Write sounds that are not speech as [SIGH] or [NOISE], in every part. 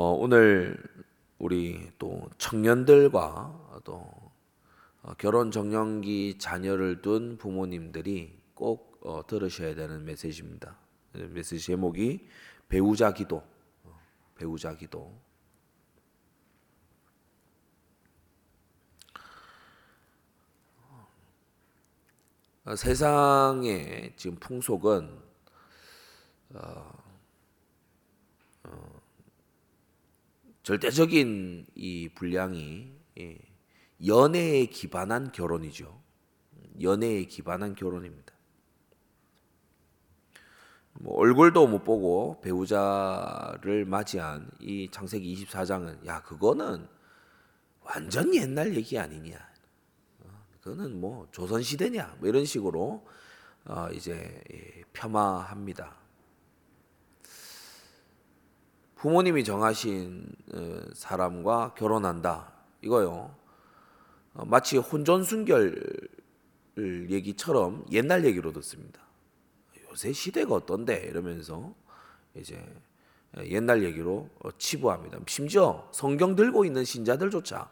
어, 오늘 우리 또 청년들과 또 어, 결혼 정년기 자녀를 둔 부모님들이 꼭 어, 들으셔야 되는 메시지입니다. 메시지 제목이 배우자 기도, 어, 배우자 기도. 어, 세상의 지금 풍속은 어, 어, 절대적인 이 분량이 예, 연애에 기반한 결혼이죠. 연애에 기반한 결혼입니다. 뭐 얼굴도 못 보고 배우자를 맞이한 이 창세기 24장은 야 그거는 완전 옛날 얘기 아니냐. 어, 그거는 뭐 조선 시대냐 뭐 이런 식으로 어 이제 예, 폄하합니다. 부모님이 정하신 어, 사람과 결혼한다 이거요. 어, 마치 혼전 순결 얘기처럼 옛날 얘기로 듣습니다. 요새 시대가 어떤데 이러면서 이제 옛날 얘기로 치부합니다. 심지어 성경 들고 있는 신자들조차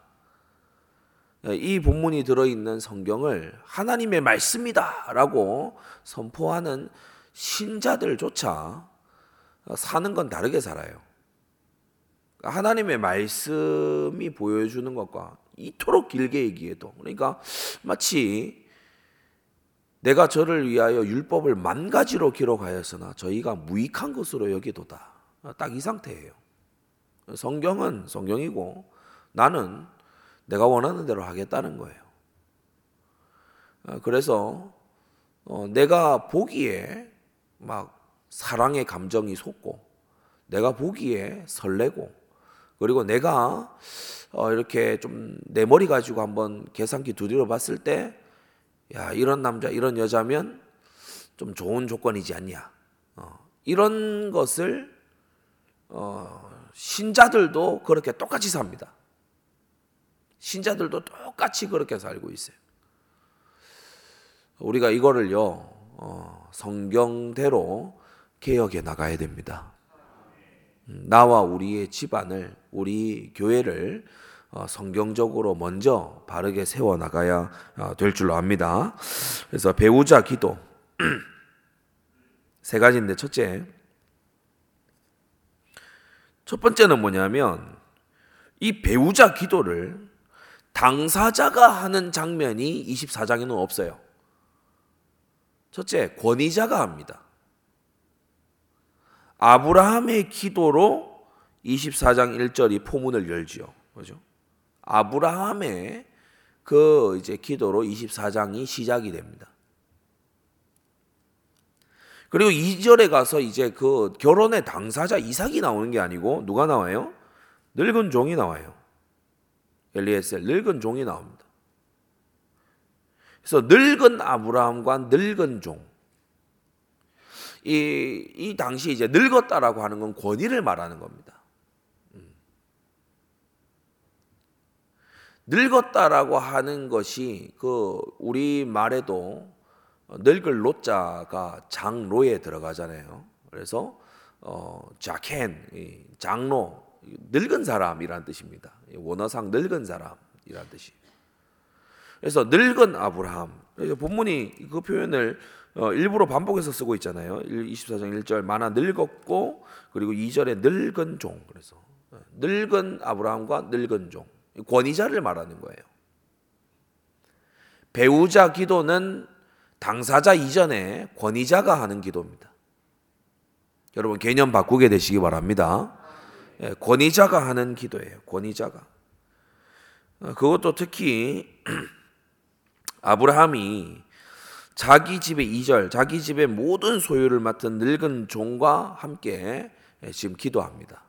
이 본문이 들어있는 성경을 하나님의 말씀이다라고 선포하는 신자들조차 사는 건 다르게 살아요. 하나님의 말씀이 보여주는 것과 이토록 길게 얘기해도 그러니까 마치 내가 저를 위하여 율법을 만 가지로 기록하였으나 저희가 무익한 것으로 여기도다. 딱 이 상태예요. 성경은 성경이고 나는 내가 원하는 대로 하겠다는 거예요. 그래서 어, 내가 보기에 막 사랑의 감정이 솟고 내가 보기에 설레고 그리고 내가 어, 이렇게 좀 내 머리 가지고 한번 계산기 두드려 봤을 때, 야 이런 남자 이런 여자면 좀 좋은 조건이지 않냐. 어, 이런 것을 어, 신자들도 그렇게 똑같이 삽니다. 신자들도 똑같이 그렇게 살고 있어요. 우리가 이거를요 어, 성경대로 개혁해 나가야 됩니다. 음, 나와 우리의 집안을 우리 교회를 어, 성경적으로 먼저 바르게 세워 나가야 어, 될 줄로 압니다. 그래서 배우자 기도 [CLEARS THROAT] 세 가지인데 첫째 첫 번째는 뭐냐면 이 배우자 기도를 당사자가 하는 장면이 24장에는 없어요. 첫째, 권위자가 합니다. 아브라함의 기도로 24장 1절이 포문을 열지요. 그죠? 아브라함의 그 이제 기도로 24장이 시작이 됩니다. 그리고 2절에 가서 이제 그 결혼의 당사자 이삭이 나오는 게 아니고 누가 나와요? 늙은 종이 나와요. 엘리에셀 늙은 종이 나옵니다. 그래서 늙은 아브라함과 늙은 종. 이, 이 당시 이제 늙었다라고 하는 건 권위를 말하는 겁니다. 음. 늙었다라고 하는 것이 그 우리 말에도 늙을 노자가 장로에 들어가잖아요. 그래서 어, 자켄 장로 늙은 사람이란 뜻입니다. 원어상 늙은 사람이란 뜻이. 그래서 늙은 아브라함. 본문이 그 표현을 어, 일부러 반복해서 쓰고 있잖아요. 24장 1절 만화 늙었고 그리고 2절에 늙은 종. 그래서 어, 늙은 아브라함과 늙은 종. 권위자를 말하는 거예요. 배우자 기도는 당사자 이전에 권위자가 하는 기도입니다. 여러분 개념 바꾸게 되시기 바랍니다. 예, 권위자가 하는 기도예요. 권위자가. 어, 그것도 특히 [CLEARS THROAT] 아브라함이 자기 집의 이절, 자기 집의 모든 소유를 맡은 늙은 종과 함께 지금 기도합니다.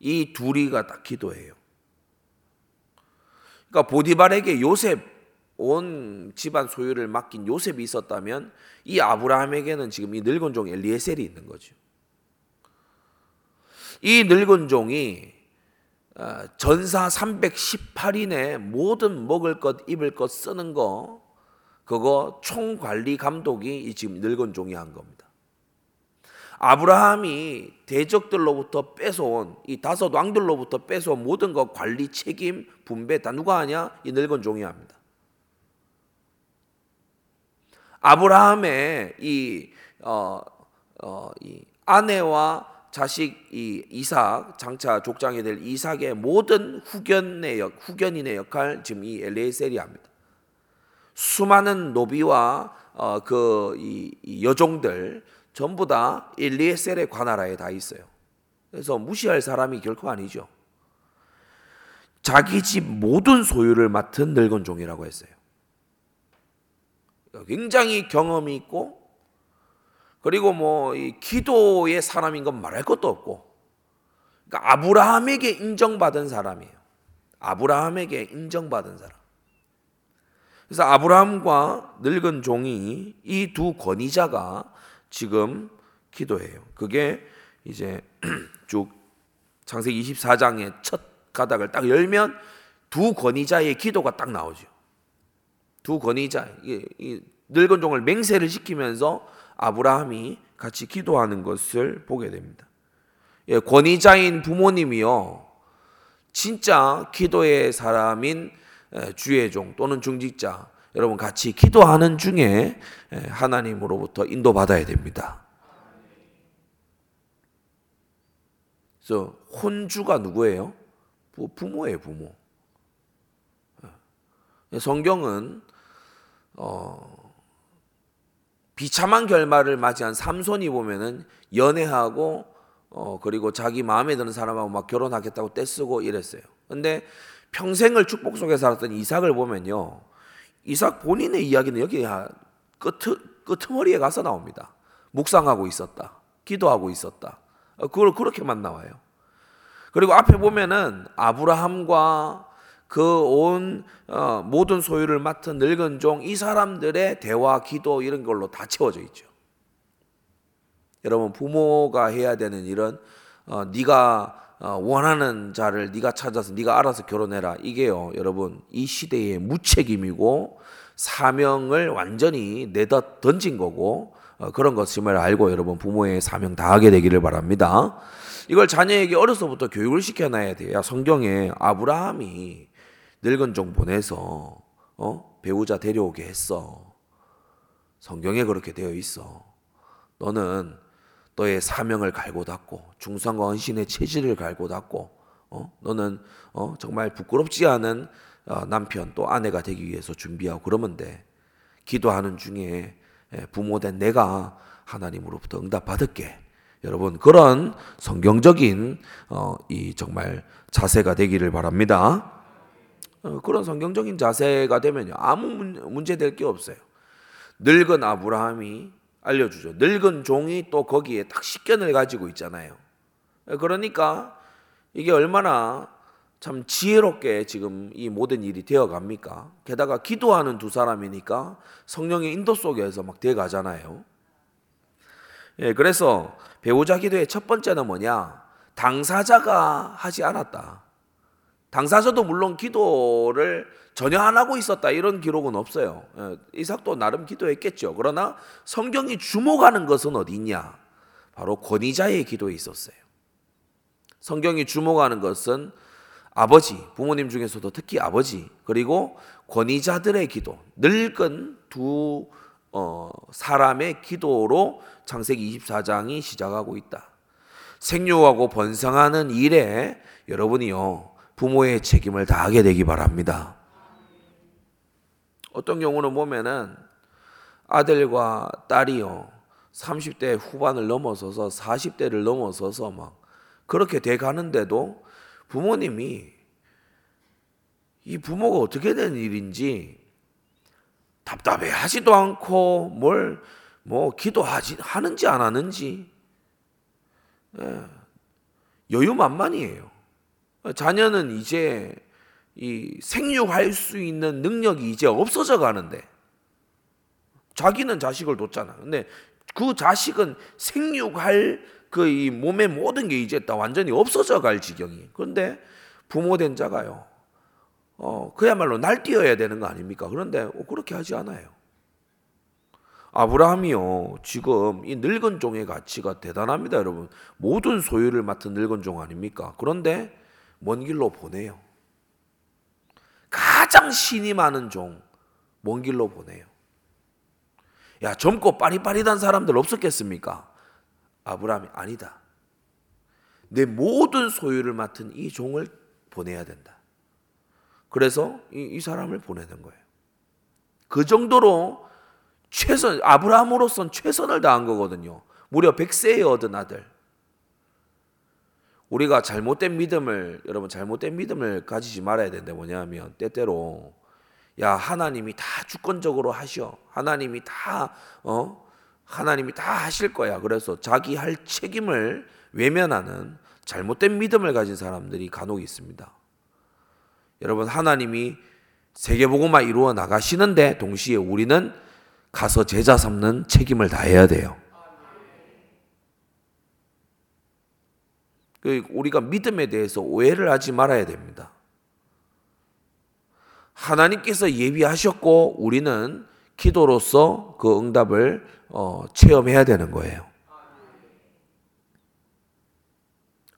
이 둘이가 딱 기도해요. 그러니까 보디발에게 요셉 온 집안 소유를 맡긴 요셉이 있었다면 이 아브라함에게는 지금 이 늙은 종 엘리에셀이 있는 거죠. 이 늙은 종이 어, 전사 318인의 모든 먹을 것, 입을 것, 쓰는 거 그거 총관리 감독이 지금 늙은 종이 한 겁니다. 아브라함이 대적들로부터 뺏어온 이 다섯 왕들로부터 뺏어온 모든 것 관리 책임 분배 다 누가 하냐? 이 늙은 종이 합니다. 아브라함의 이, 어, 어, 이 아내와 자식 이 이삭 장차 족장이 될 이삭의 모든 후견의 역, 후견인의 역할 지금 이 엘레셀이 합니다. 수많은 노비와 어, 그 이 이 여종들 전부 다 엘리에셀의 관할하에 다 있어요. 그래서 무시할 사람이 결코 아니죠. 자기 집 모든 소유를 맡은 늙은 종이라고 했어요. 굉장히 경험이 있고 그리고 뭐 기도의 사람인 건 말할 것도 없고 그러니까 아브라함에게 인정받은 사람이에요. 아브라함에게 인정받은 사람. 그래서 아브라함과 늙은 종이 이 두 권위자가 지금 기도해요. 그게 이제 [CLEARS THROAT] 쭉 창세기 24장의 첫 가닥을 딱 열면 두 권위자의 기도가 딱 나오죠. 두 권위자, 이, 이 늙은 종을 맹세를 시키면서 아브라함이 같이 기도하는 것을 보게 됩니다. 예, 권위자인 부모님이요, 진짜 기도의 사람인 주의 종 또는 중직자, 여러분 같이 기도하는 중에 하나님으로부터 인도받아야 됩니다. 그래서 혼주가 누구예요? 부모예요, 부모. 성경은 어, 비참한 결말을 맞이한 삼손이 보면은 연애하고 어, 그리고 자기 마음에 드는 사람하고 막 결혼하겠다고 떼쓰고 이랬어요. 근데 평생을 축복 속에 살았던 이삭을 보면요. 이삭 본인의 이야기는 여기 끝, 끝머리에 가서 나옵니다. 묵상하고 있었다. 기도하고 있었다. 어, 그걸 그렇게만 나와요. 그리고 앞에 보면은 아브라함과 그온 어, 모든 소유를 맡은 늙은 종 이 사람들의 대화, 기도 이런 걸로 다 채워져 있죠. 여러분 부모가 해야 되는 일은 어, 네가 어, 원하는 자를 네가 찾아서 네가 알아서 결혼해라 이게요, 여러분 이 시대의 무책임이고 사명을 완전히 내다 던진 거고 어, 그런 것임을 알고 여러분 부모의 사명 다하게 되기를 바랍니다. 이걸 자녀에게 어려서부터 교육을 시켜놔야 돼요. 성경에 아브라함이 늙은 종 보내서 어? 배우자 데려오게 했어. 성경에 그렇게 되어 있어. 너는 너의 사명을 갈고 닦고 중상과 헌신의 체질을 갈고 닦고 어? 너는 어? 정말 부끄럽지 않은 어, 남편 또 아내가 되기 위해서 준비하고 그러면 돼. 기도하는 중에 예, 부모된 내가 하나님으로부터 응답 받을게. 여러분 그런 성경적인 어, 이 정말 자세가 되기를 바랍니다. 어, 그런 성경적인 자세가 되면요 아무 문제 될 게 없어요. 늙은 아브라함이 알려주죠. 늙은 종이 또 거기에 딱 식견을 가지고 있잖아요. 그러니까 이게 얼마나 참 지혜롭게 지금 이 모든 일이 되어 갑니까? 게다가 기도하는 두 사람이니까 성령의 인도 속에서 막 되어 가잖아요. 예, 그래서 배우자 기도의 첫 번째는 뭐냐? 당사자가 하지 않았다. 당사자도 물론 기도를 전혀 안 하고 있었다 이런 기록은 없어요. 예, 이삭도 나름 기도했겠죠. 그러나 성경이 주목하는 것은 어디 있냐? 바로 권위자의 기도에 있었어요. 성경이 주목하는 것은 아버지, 부모님 중에서도 특히 아버지, 그리고 권위자들의 기도, 늙은 두 어, 사람의 기도로 창세기 24장이 시작하고 있다. 생육하고 번성하는 일에 여러분이요 부모의 책임을 다하게 되기 바랍니다. 어떤 경우는 보면은 아들과 딸이요 30대 후반을 넘어서서 40대를 넘어서서 막 그렇게 돼 가는데도 부모님이 이 부모가 어떻게 된 일인지 답답해 하지도 않고 뭘 뭐 기도하지 하는지 안 하는지 예, 여유만만이에요. 자녀는 이제 이 생육할 수 있는 능력이 이제 없어져 가는데 자기는 자식을 뒀잖아. 근데 그 자식은 생육할 그 이 몸의 모든 게 이제 다 완전히 없어져 갈 지경이. 그런데 부모 된 자가요. 어, 그야말로 날뛰어야 되는 거 아닙니까? 그런데 어, 그렇게 하지 않아요. 아브라함이요 지금 이 늙은 종의 가치가 대단합니다, 여러분. 모든 소유를 맡은 늙은 종 아닙니까? 그런데 먼 길로 보내요. 가장 신이 많은 종, 먼 길로 보내요. 야, 젊고 빠릿빠릿한 사람들 없었겠습니까? 아브라함이 아니다. 내 모든 소유를 맡은 이 종을 보내야 된다. 그래서 이, 이 사람을 보내는 거예요. 그 정도로 최선, 아브라함으로선 최선을 다한 거거든요. 무려 100세에 얻은 아들. 우리가 잘못된 믿음을, 여러분, 잘못된 믿음을 가지지 말아야 되는데 뭐냐면, 때때로, 야, 하나님이 다 주권적으로 하셔. 하나님이 다, 어? 하나님이 다 하실 거야. 그래서 자기 할 책임을 외면하는 잘못된 믿음을 가진 사람들이 간혹 있습니다. 여러분, 하나님이 세계복음화 이루어 나가시는데 동시에 우리는 가서 제자 삼는 책임을 다해야 돼요. 우리가 믿음에 대해서 오해를 하지 말아야 됩니다. 하나님께서 예비하셨고 우리는 기도로서 그 응답을 어, 체험해야 되는 거예요.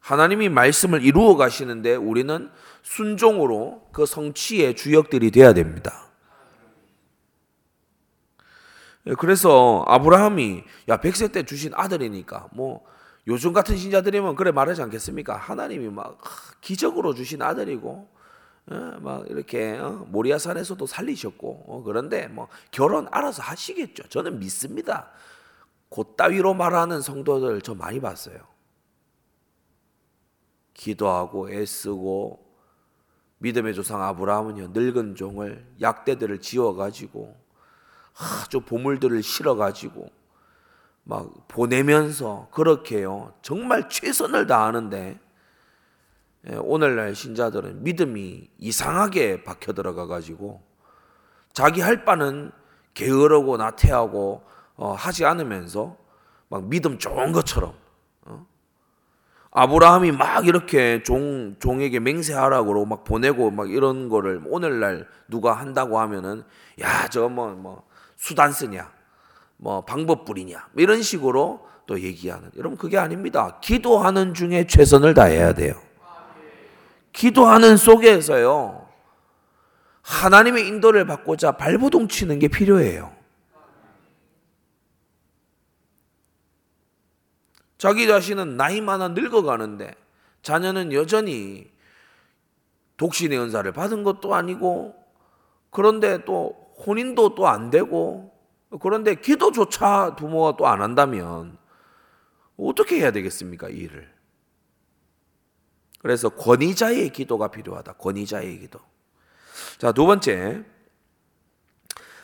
하나님이 말씀을 이루어 가시는데 우리는 순종으로 그 성취의 주역들이 되어야 됩니다. 그래서 아브라함이 야 100세 때 주신 아들이니까 뭐 요즘 같은 신자들이면 그래 말하지 않겠습니까? 하나님이 막 기적으로 주신 아들이고 어, 막 이렇게 어, 모리아산에서도 살리셨고 어, 그런데 뭐 결혼 알아서 하시겠죠. 저는 믿습니다. 곧 따위로 말하는 성도들 저 많이 봤어요. 기도하고 애쓰고 믿음의 조상 아브라함은요 늙은 종을 약대들을 지어 가지고 아주 보물들을 실어 가지고 막 보내면서 그렇게요 정말 최선을 다하는데 예, 오늘날 신자들은 믿음이 이상하게 박혀 들어가 가지고 자기 할 바는 게으르고 나태하고 어, 하지 않으면서 막 믿음 좋은 것처럼 어? 아브라함이 막 이렇게 종 종에게 맹세하라고 막 보내고 막 이런 거를 오늘날 누가 한다고 하면은 야 저 뭐뭐 수단 쓰냐 뭐 방법 부리냐 뭐 이런 식으로 또 얘기하는 여러분 그게 아닙니다. 기도하는 중에 최선을 다해야 돼요. 기도하는 속에서요. 하나님의 인도를 받고자 발버둥 치는 게 필요해요. 자기 자신은 나이 많아 늙어가는데 자녀는 여전히 독신의 은사를 받은 것도 아니고 그런데 또 혼인도 또 안 되고 그런데 기도조차 부모가 또 안 한다면 어떻게 해야 되겠습니까? 이 일을. 그래서 권위자의 기도가 필요하다. 권위자의 기도. 자, 두 번째.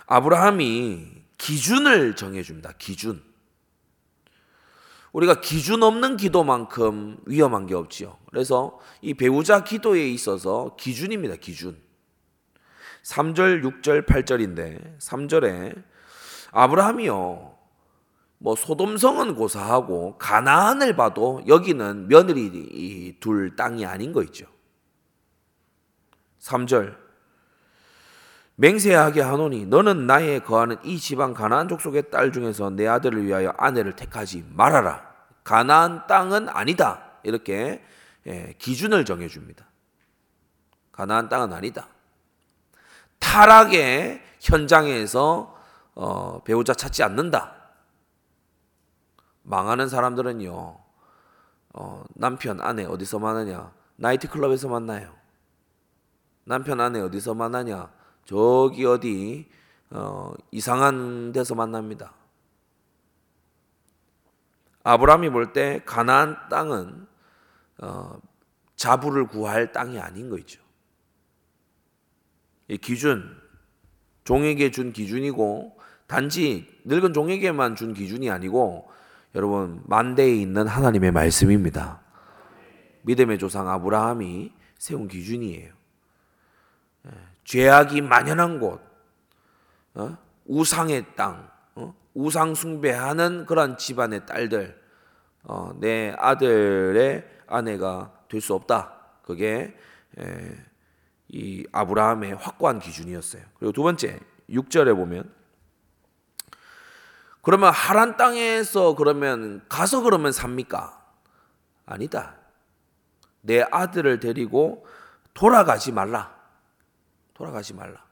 아브라함이 기준을 정해줍니다. 기준. 우리가 기준 없는 기도만큼 위험한 게 없지요. 그래서 이 배우자 기도에 있어서 기준입니다. 기준. 3절, 6절, 8절인데 3절에 아브라함이요. 뭐 소돔성은 고사하고 가나안을 봐도 여기는 며느리 둘 땅이 아닌 거 있죠. 3절 맹세하게 하노니 너는 나의 거하는 이 지방 가나안 족속의 딸 중에서 내 아들을 위하여 아내를 택하지 말아라. 가나안 땅은 아니다. 이렇게 예, 기준을 정해 줍니다. 가나안 땅은 아니다. 타락의 현장에서 어, 배우자 찾지 않는다. 망하는 사람들은요, 어, 남편, 아내 어디서 만나냐? 나이트클럽에서 만나요. 남편, 아내 어디서 만나냐? 저기 어디, 어, 이상한 데서 만납니다. 아브라함이 볼 때 가나안 땅은 어, 자부를 구할 땅이 아닌 거 있죠. 이 기준, 종에게 준 기준이고 단지 늙은 종에게만 준 기준이 아니고 여러분 만대에 있는 하나님의 말씀입니다. 믿음의 조상 아브라함이 세운 기준이에요. 예, 죄악이 만연한 곳, 어? 우상의 땅, 어? 우상 숭배하는 그런 집안의 딸들, 어, 내 아들의 아내가 될 수 없다. 그게 이 아브라함의 확고한 기준이었어요. 그리고 두 번째 6절에 보면 그러면 하란 땅에서 그러면 가서 그러면 삽니까? 아니다. 내 아들을 데리고 돌아가지 말라. 돌아가지 말라.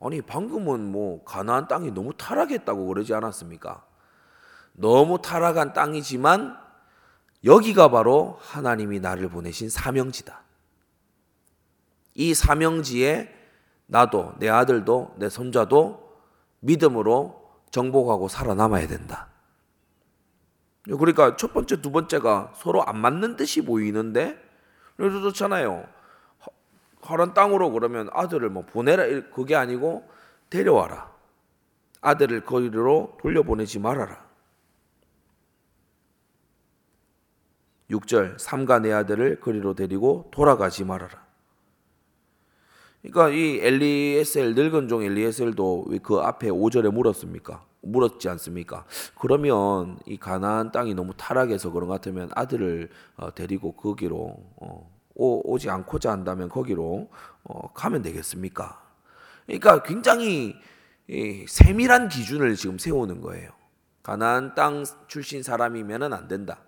아니 방금은 뭐 가나안 땅이 너무 타락했다고 그러지 않았습니까? 너무 타락한 땅이지만 여기가 바로 하나님이 나를 보내신 사명지다. 이 사명지에 나도 내 아들도 내 손자도 믿음으로 정복하고 살아남아야 된다. 그러니까 첫 번째, 두 번째가 서로 안 맞는 듯이 보이는데 그래도 좋잖아요. 허란 땅으로 그러면 아들을 뭐 보내라 그게 아니고 데려와라. 아들을 거리로 돌려보내지 말아라. 6절 삼가 내 아들을 거리로 데리고 돌아가지 말아라. 그러니까 이 엘리에셀 늙은 종 엘리에셀도 왜 그 앞에 5절에 물었습니까? 물었지 않습니까? 그러면 이 가나안 땅이 너무 타락해서 그런 것 같으면 아들을 어, 데리고 거기로 어, 오, 지 않고자 한다면 거기로 어, 가면 되겠습니까? 그러니까 굉장히 세밀한 기준을 지금 세우는 거예요. 가나안 땅 출신 사람이면은 안 된다.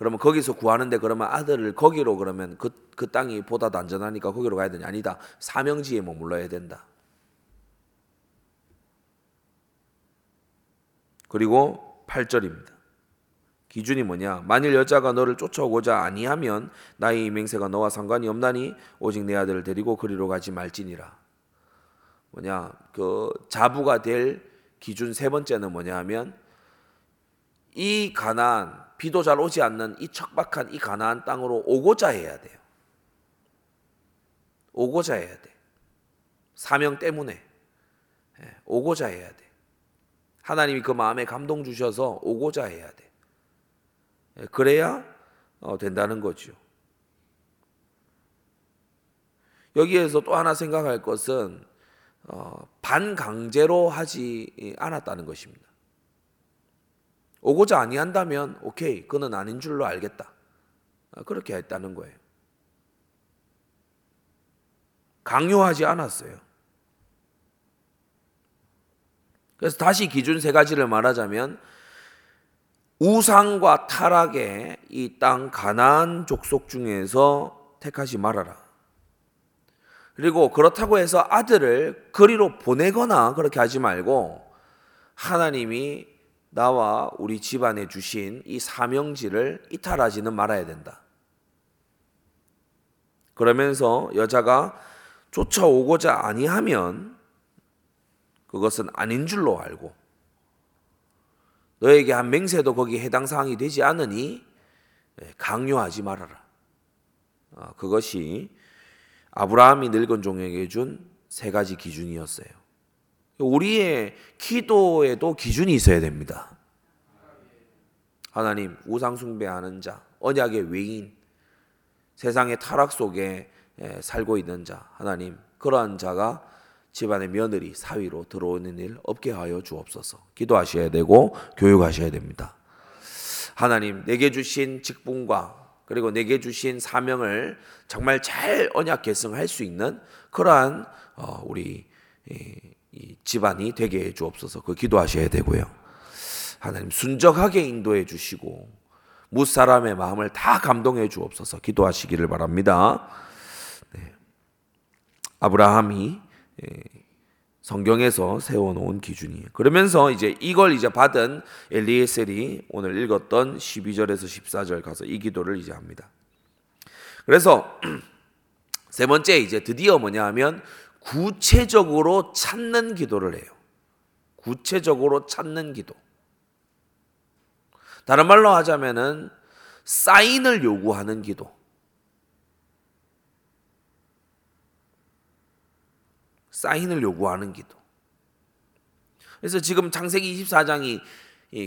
그러면 거기서 구하는데 그러면 아들을 거기로 그러면 그, 그 땅이 보다 더 안전하니까 거기로 가야 되냐? 아니다. 사명지에 머물러야 된다. 그리고 8절입니다. 기준이 뭐냐? 만일 여자가 너를 쫓아오고자 아니하면 나의 맹세가 너와 상관이 없나니 오직 내 아들을 데리고 그리로 가지 말지니라. 뭐냐? 그 자부가 될 기준 세 번째는 뭐냐 하면 이 가나안 비도 잘 오지 않는 이 척박한 이 가나안 땅으로 오고자 해야 돼요. 오고자 해야 돼. 사명 때문에 예, 오고자 해야 돼. 하나님이 그 마음에 감동 주셔서 오고자 해야 돼. 예, 그래야 어, 된다는 거죠. 여기에서 또 하나 생각할 것은 어, 반강제로 하지 않았다는 것입니다. 오고자 아니한다면 오케이 그는 아닌 줄로 알겠다. 어, 그렇게 했다는 거예요. 강요하지 않았어요. 그래서 다시 기준 세 가지를 말하자면 우상과 타락의 이 땅 가나안 족속 중에서 택하지 말아라. 그리고 그렇다고 해서 아들을 거리로 보내거나 그렇게 하지 말고 하나님이 나와 우리 집안에 주신 이 사명지를 이탈하지는 말아야 된다. 그러면서 여자가 쫓아오고자 아니하면 그것은 아닌 줄로 알고 너에게 한 맹세도 거기에 해당 사항이 되지 않으니 예, 강요하지 말아라. 아, 그것이 아브라함이 늙은 종에게 준 세 가지 기준이었어요. 우리의 기도에도 기준이 있어야 됩니다. 하나님, 우상숭배하는 자, 언약의 외인, 세상의 타락 속에 예, 살고 있는 자, 하나님, 그러한 자가 집안의 며느리 사위로 들어오는 일 없게 하여 주옵소서. 기도하셔야 되고 교육하셔야 됩니다. 하나님 내게 주신 직분과 그리고 내게 주신 사명을 정말 잘 언약 계승할 수 있는 그러한 어, 우리 집안이 되게 해 주옵소서. 그 기도하셔야 되고요. 하나님 순적하게 인도해 주시고 무사람의 마음을 다 감동해 주옵소서. 기도하시기를 바랍니다. 네. 아브라함이 예, 성경에서 세워놓은 기준이에요. 그러면서 이제 이걸 이제 받은 엘리에셀이 오늘 읽었던 12절에서 14절 가서 이 기도를 이제 합니다. 그래서 [CLEARS THROAT] 세 번째 이제 드디어 뭐냐 하면 구체적으로 찾는 기도를 해요. 구체적으로 찾는 기도. 다른 말로 하자면은 사인을 요구하는 기도. 사인을 요구하는 기도. 그래서 지금 창세기 24장이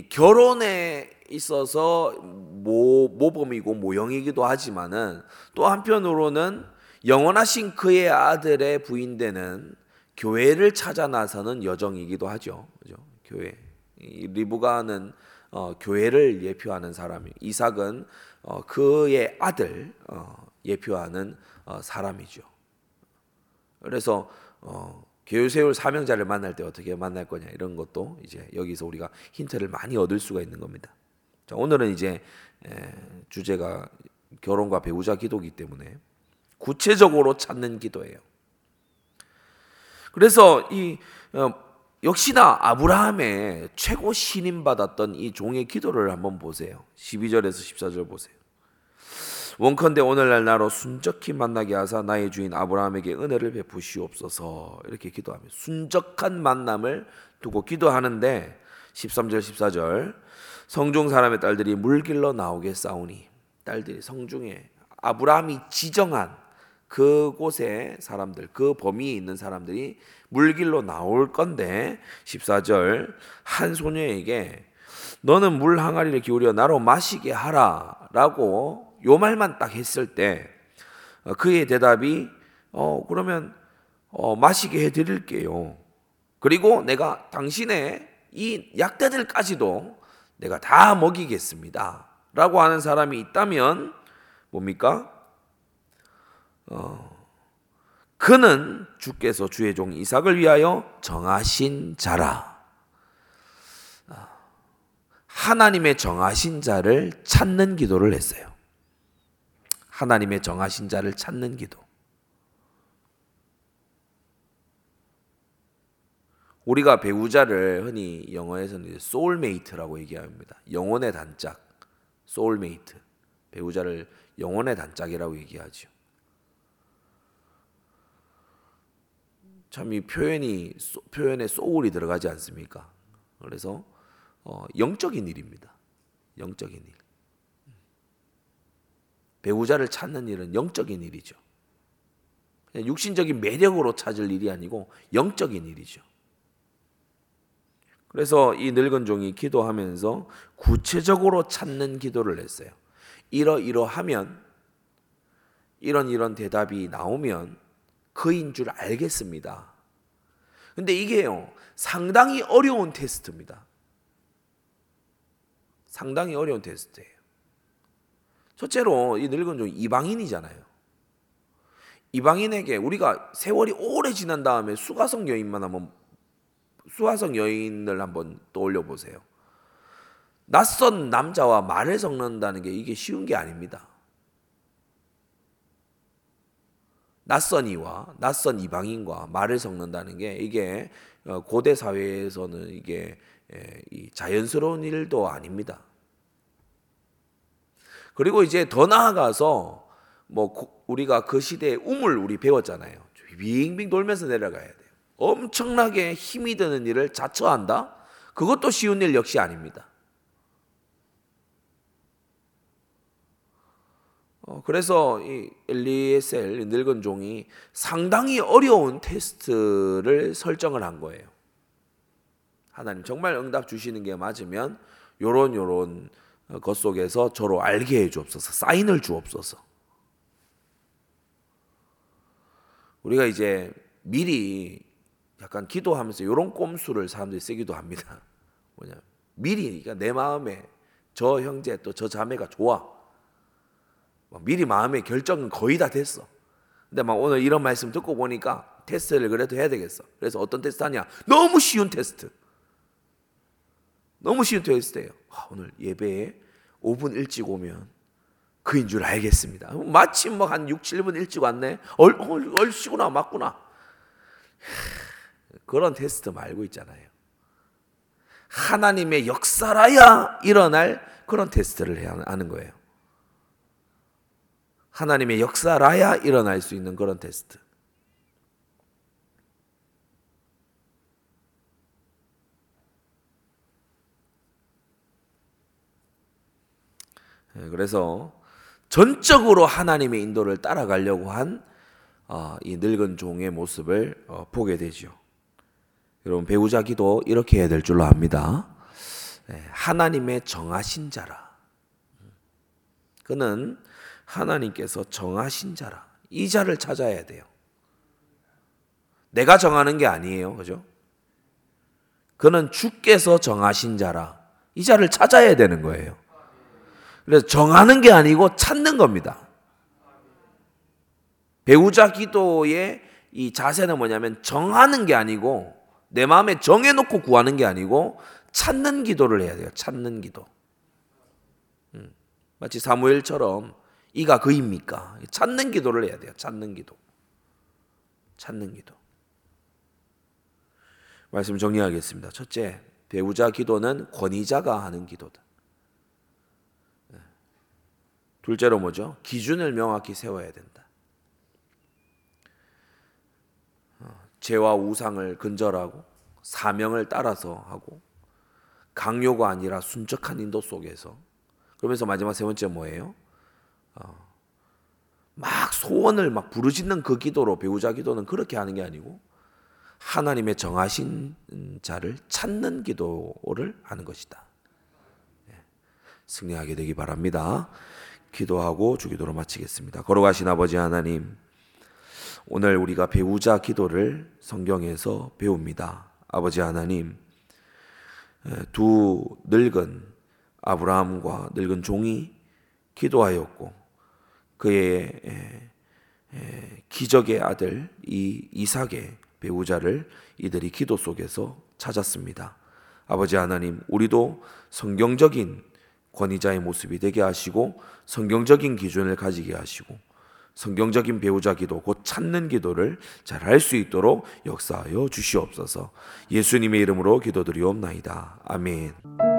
결혼에 있어서 모, 모범이고 모형이기도 하지만은 또 한편으로는 영원하신 그의 아들의 부인되는 교회를 찾아 나서는 여정이기도 하죠. 그죠? 교회. 리브가는 어, 교회를 예표하는 사람이 이삭은 어, 그의 아들 어, 예표하는 어, 사람이죠. 그래서 어, 교세울 사명자를 만날 때 어떻게 만날 거냐 이런 것도 이제 여기서 우리가 힌트를 많이 얻을 수가 있는 겁니다. 자, 오늘은 이제 주제가 결혼과 배우자 기도기 때문에 구체적으로 찾는 기도예요. 그래서 이 어, 역시나 아브라함의 최고 신임 받았던 이 종의 기도를 한번 보세요. 12절에서 14절 보세요. 원컨대 오늘날 나로 순적히 만나게 하사 나의 주인 아브라함에게 은혜를 베푸시옵소서 이렇게 기도하며 순적한 만남을 두고 기도하는데 13절 14절 성중 사람의 딸들이 물길로 나오게 싸우니 딸들이 성중에 아브라함이 지정한 그곳에 사람들 그 범위에 있는 사람들이 물길로 나올 건데 14절 한 소녀에게 너는 물 항아리를 기울여 나로 마시게 하라라고 요 말만 딱 했을 때 어, 그의 대답이 어 그러면 어 마시게 해 드릴게요. 그리고 내가 당신의 이 약대들까지도 내가 다 먹이겠습니다. 라고 하는 사람이 있다면 뭡니까? 어, 그는 주께서 주의 종 이삭을 위하여 정하신 자라. 아, 하나님의 정하신 자를 찾는 기도를 했어요. 하나님의 정하신 자를 찾는 기도. 우리가 배우자를 흔히 영어에서는 soulmate라고 얘기합니다. 영혼의 단짝, 소울메이트. 배우자를 영혼의 단짝이라고 얘기하죠. 참 이 표현이 표현에 soul이 들어가지 않습니까? 그래서 어, 영적인 일입니다. 영적인 일. 배우자를 찾는 일은 영적인 일이죠. 육신적인 매력으로 찾을 일이 아니고 영적인 일이죠. 그래서 이 늙은 종이 기도하면서 구체적으로 찾는 기도를 했어요. 이러이러하면 이런 이런 대답이 나오면 그인 줄 알겠습니다. 근데 이게요, 상당히 어려운 테스트입니다. 상당히 어려운 테스트예요. 첫째로 이 늙은 종 이방인이잖아요. 이방인에게 우리가 세월이 오래 지난 다음에 수가성 여인만 한번 수가성 여인을 한번 떠올려 보세요. 낯선 남자와 말을 섞는다는 게 이게 쉬운 게 아닙니다. 낯선 이와 낯선 이방인과 말을 섞는다는 게 이게 어, 고대 사회에서는 이게 자연스러운 일도 아닙니다. 그리고 이제 더 나아가서 뭐 우리가 그 시대의 우물 우리 배웠잖아요. 빙빙 돌면서 내려가야 돼요. 엄청나게 힘이 드는 일을 자처한다? 그것도 쉬운 일 역시 아닙니다. 그래서 이 엘리에셀 늙은 종이 상당히 어려운 테스트를 설정을 한 거예요. 하나님 정말 응답 주시는 게 맞으면 요런 요런 것 속에서 저로 알게 해 주옵소서. 사인을 주옵소서. 우리가 이제 미리 약간 기도하면서 이런 꼼수를 사람들이 쓰기도 합니다. 뭐냐? 미리 그러니까 내 마음에 저 형제 또 저 자매가 좋아. 미리 마음의 결정은 거의 다 됐어. 근데 막 오늘 이런 말씀 듣고 보니까 테스트를 그래도 해야 되겠어. 그래서 어떤 테스트 하냐? 너무 쉬운 테스트. 너무 쉬운 테스트예요. 아, 오늘 예배에 5분 일찍 오면 그인 줄 알겠습니다. 마침 뭐한 6, 7분 일찍 왔네. 얼, 얼, 얼씨구나, 맞구나. 그런 테스트 말고 있잖아요. 하나님의 역사라야 일어날 그런 테스트를 해야 하는 거예요. 하나님의 역사라야 일어날 수 있는 그런 테스트. 예, 그래서 전적으로 하나님의 인도를 따라가려고 한이 어, 늙은 종의 모습을 어, 보게 되죠. 여러분 배우자 기도 이렇게 해야 될 줄로 압니다. 예, 하나님의 정하신 자라. 그는 하나님께서 정하신 자라. 이 자를 찾아야 돼요. 내가 정하는 게 아니에요. 그죠? 그는 주께서 정하신 자라. 이 자를 찾아야 되는 거예요. 그래서 정하는 게 아니고 찾는 겁니다. 배우자 기도의 이 자세는 뭐냐면 정하는 게 아니고 내 마음에 정해놓고 구하는 게 아니고 찾는 기도를 해야 돼요. 찾는 기도. 음, 마치 사무엘처럼 이가 그입니까? 찾는 기도를 해야 돼요. 찾는 기도. 찾는 기도. 말씀 정리하겠습니다. 첫째, 배우자 기도는 권위자가 하는 기도다. 네. 둘째로 뭐죠? 기준을 명확히 세워야 된다. 어, 죄와 우상을 근절하고 사명을 따라서 하고 강요가 아니라 순적한 인도 속에서 그러면서 마지막 세 번째 뭐예요? 어, 막 소원을 막 부르짖는 그 기도로 배우자 기도는 그렇게 하는 게 아니고 하나님의 정하신 자를 찾는 기도를 하는 것이다. 예, 승리하게 되기 바랍니다. 기도하고 주기도로 마치겠습니다. 걸어가신 아버지 하나님, 오늘 우리가 배우자 기도를 성경에서 배웁니다. 아버지 하나님, 두 늙은 아브라함과 늙은 종이 기도하였고 그의 기적의 아들 이 이삭의 배우자를 이들이 기도 속에서 찾았습니다. 아버지 하나님, 우리도 성경적인 권위자의 모습이 되게 하시고 성경적인 기준을 가지게 하시고 성경적인 배우자 기도, 곧 찾는 기도를 잘 할 수 있도록 역사하여 주시옵소서. 예수님의 이름으로 기도드리옵나이다. 아멘.